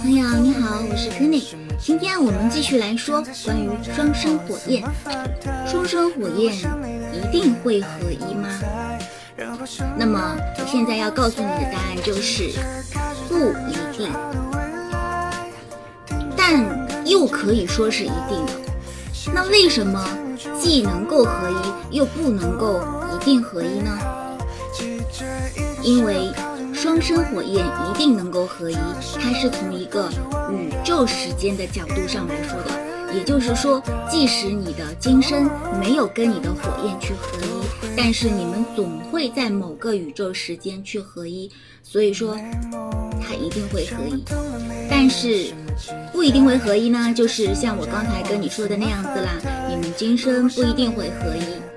朋友你好，我是 Kenny。今天我们继续来说关于双生火焰。双生火焰一定会合一吗？那么我现在要告诉你的答案就是不一定，但又可以说是一定的。那为什么既能够合一，又不能够一定合一呢？因为。双生火焰一定能够合一，它是从一个宇宙时间的角度上来说的。也就是说，即使你的今生没有跟你的火焰去合一，但是你们总会在某个宇宙时间去合一。所以说，它一定会合一。但是不一定会合一呢，就是像我刚才跟你说的那样子啦，你们今生不一定会合一。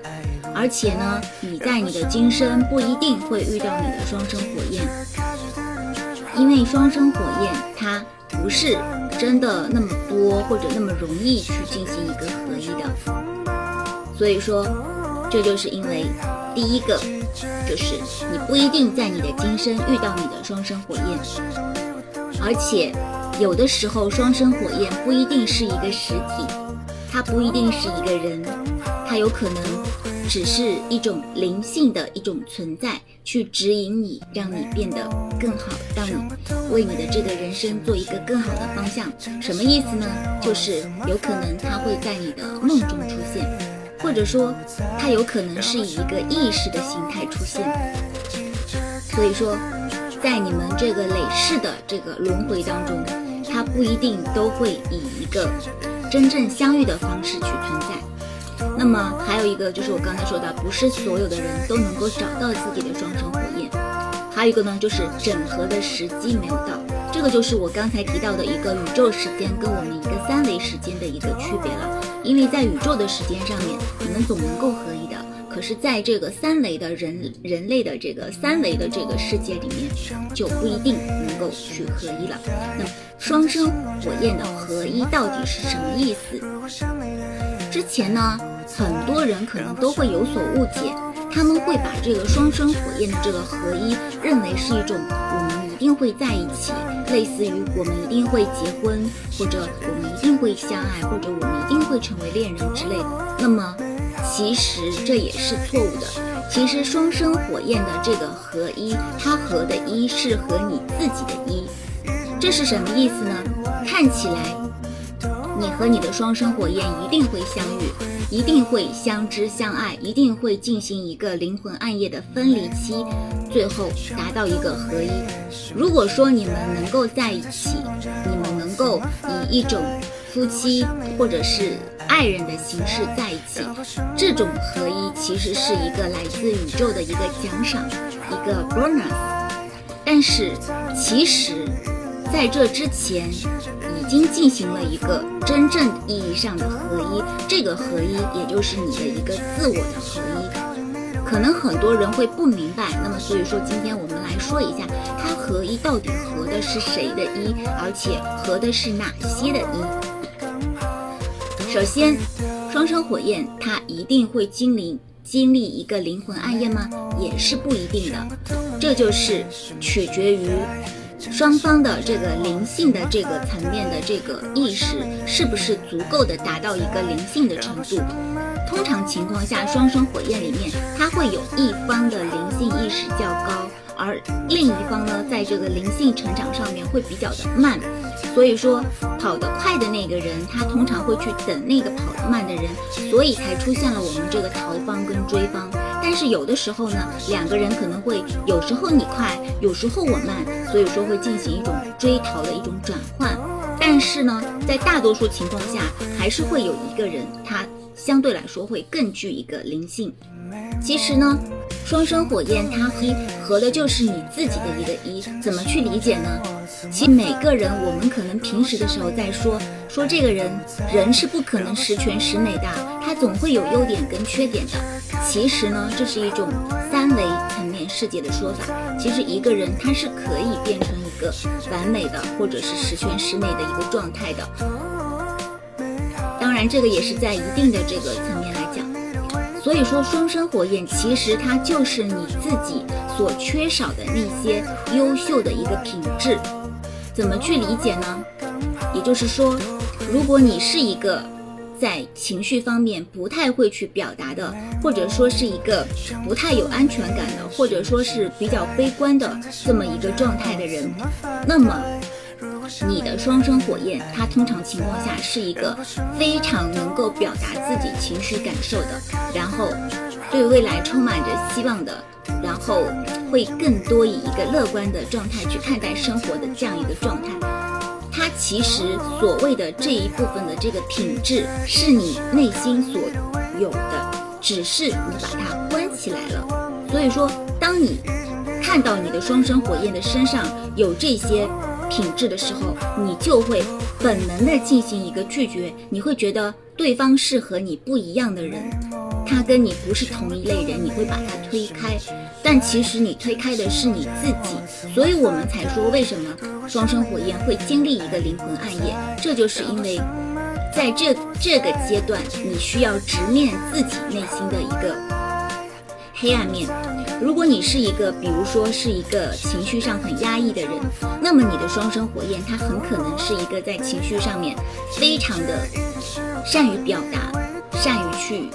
而且呢，你在你的今生不一定会遇到你的双生火焰，因为双生火焰它不是真的那么多或者那么容易去进行一个合一的。所以说，这就是因为第一个就是你不一定在你的今生遇到你的双生火焰，而且有的时候双生火焰不一定是一个实体，它不一定是一个人，它有可能。只是一种灵性的一种存在，去指引你，让你变得更好，让你为你的这个人生做一个更好的方向。什么意思呢？就是有可能它会在你的梦中出现，或者说它有可能是以一个意识的形态出现。所以说，在你们这个累世的这个轮回当中，它不一定都会以一个真正相遇的方式去存在。那么还有一个就是我刚才说的，不是所有的人都能够找到自己的双生火焰。还有一个呢，就是整合的时机没有到。这个就是我刚才提到的一个宇宙时间跟我们一个三维时间的一个区别了。因为在宇宙的时间上面，你们总能够合一的。可是在这个三维的人人类的这个三维的这个世界里面，就不一定能够去合一了。那双生火焰的合一到底是什么意思？之前呢？很多人可能都会有所误解，他们会把这个双生火焰的这个合一认为是一种我们一定会在一起，类似于我们一定会结婚，或者我们一定会相爱，或者我们一定会成为恋人之类的。那么，其实这也是错误的。其实双生火焰的这个合一，它合的一是和你自己的一，这是什么意思呢？看起来。你和你的双生火焰一定会相遇，一定会相知相爱，一定会进行一个灵魂暗夜的分离期，最后达到一个合一。如果说你们能够在一起，你们能够以一种夫妻或者是爱人的形式在一起，这种合一其实是一个来自宇宙的一个奖赏，一个 bonus。但是其实。在这之前，已经进行了一个真正意义上的合一。这个合一，也就是你的一个自我的合一。可能很多人会不明白，那么所以说，今天我们来说一下，它合一到底合的是谁的一，而且合的是哪些的一。首先，双生火焰，它一定会经历经历一个灵魂暗夜吗？也是不一定的，这就是取决于。双方的这个灵性的这个层面的这个意识，是不是足够的达到一个灵性的程度？通常情况下，双生火焰里面，它会有一方的灵性意识较高。而另一方呢，在这个灵性成长上面会比较的慢，所以说跑得快的那个人，他通常会去等那个跑得慢的人，所以才出现了我们这个逃方跟追方。但是有的时候呢，两个人可能会有时候你快，有时候我慢，所以说会进行一种追逃的一种转换。但是呢，在大多数情况下，还是会有一个人，他相对来说会更具一个灵性。其实呢。双生火焰，它一合的就是你自己的一个一，怎么去理解呢？其实每个人，我们可能平时的时候在说说这个人，人是不可能十全十美的，他总会有优点跟缺点的。其实呢，这是一种三维层面世界的说法。其实一个人他是可以变成个完美的，或者是十全十美的一个状态的。当然，这个也是在一定的这个层面来讲。所以说，双生火焰其实它就是你自己所缺少的那些优秀的一个品质。怎么去理解呢？也就是说，如果你是一个在情绪方面不太会去表达的，或者说是一个不太有安全感的，或者说是比较悲观的这么一个状态的人，那么你的双生火焰，它通常情况下是一个非常能够表达自己情绪感受的，然后对未来充满着希望的，然后会更多以一个乐观的状态去看待生活的这样一个状态。它其实所谓的这一部分的这个品质，是你内心所有的，只是你把它关起来了。所以说，当你看到你的双生火焰的身上有这些。品质的时候，你就会本能的进行一个拒绝，你会觉得对方是和你不一样的人，他跟你不是同一类人，你会把他推开。但其实你推开的是你自己，所以我们才说为什么双生火焰会经历一个灵魂暗夜，这就是因为在这这个阶段，你需要直面自己内心的一个黑暗面。如果你是一个，比如说是一个情绪上很压抑的人，那么你的双生火焰，它很可能是一个在情绪上面非常的善于表达、善于去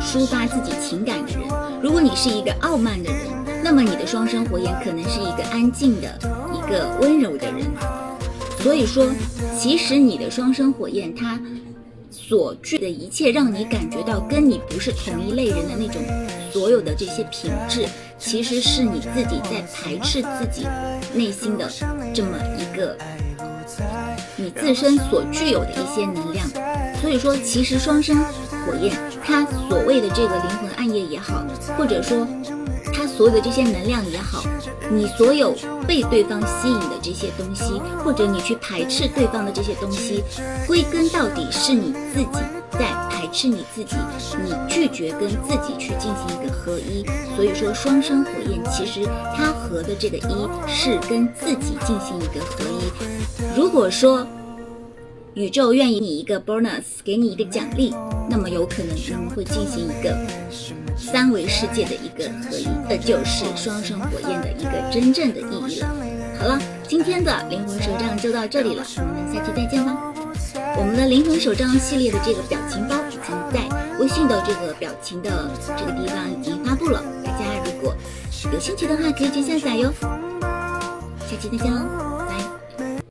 抒发自己情感的人。如果你是一个傲慢的人，那么你的双生火焰可能是一个安静的、一个温柔的人。所以说，其实你的双生火焰，它。所具的一切，让你感觉到跟你不是同一类人的那种，所有的这些品质，其实是你自己在排斥自己内心的这么一个你自身所具有的一些能量。所以说，其实双生火焰，他所谓的这个灵魂暗夜也好，或者说。他所有的这些能量也好，你所有被对方吸引的这些东西，或者你去排斥对方的这些东西，归根到底是你自己在排斥你自己，你拒绝跟自己去进行一个合一。所以说，双生火焰其实它合的这个一是跟自己进行一个合一。如果说，宇宙愿意你一个 bonus，给你一个奖励，那么有可能我们会进行一个三维世界的一个合一，这就是双生火焰的一个真正的意义了。好了，今天的灵魂手账就到这里了，我们下期再见吧。我们的灵魂手账系列的这个表情包已经在微信的这个表情的这个地方已经发布了，大家如果有兴趣的话可以去下载哟。下期再见喽。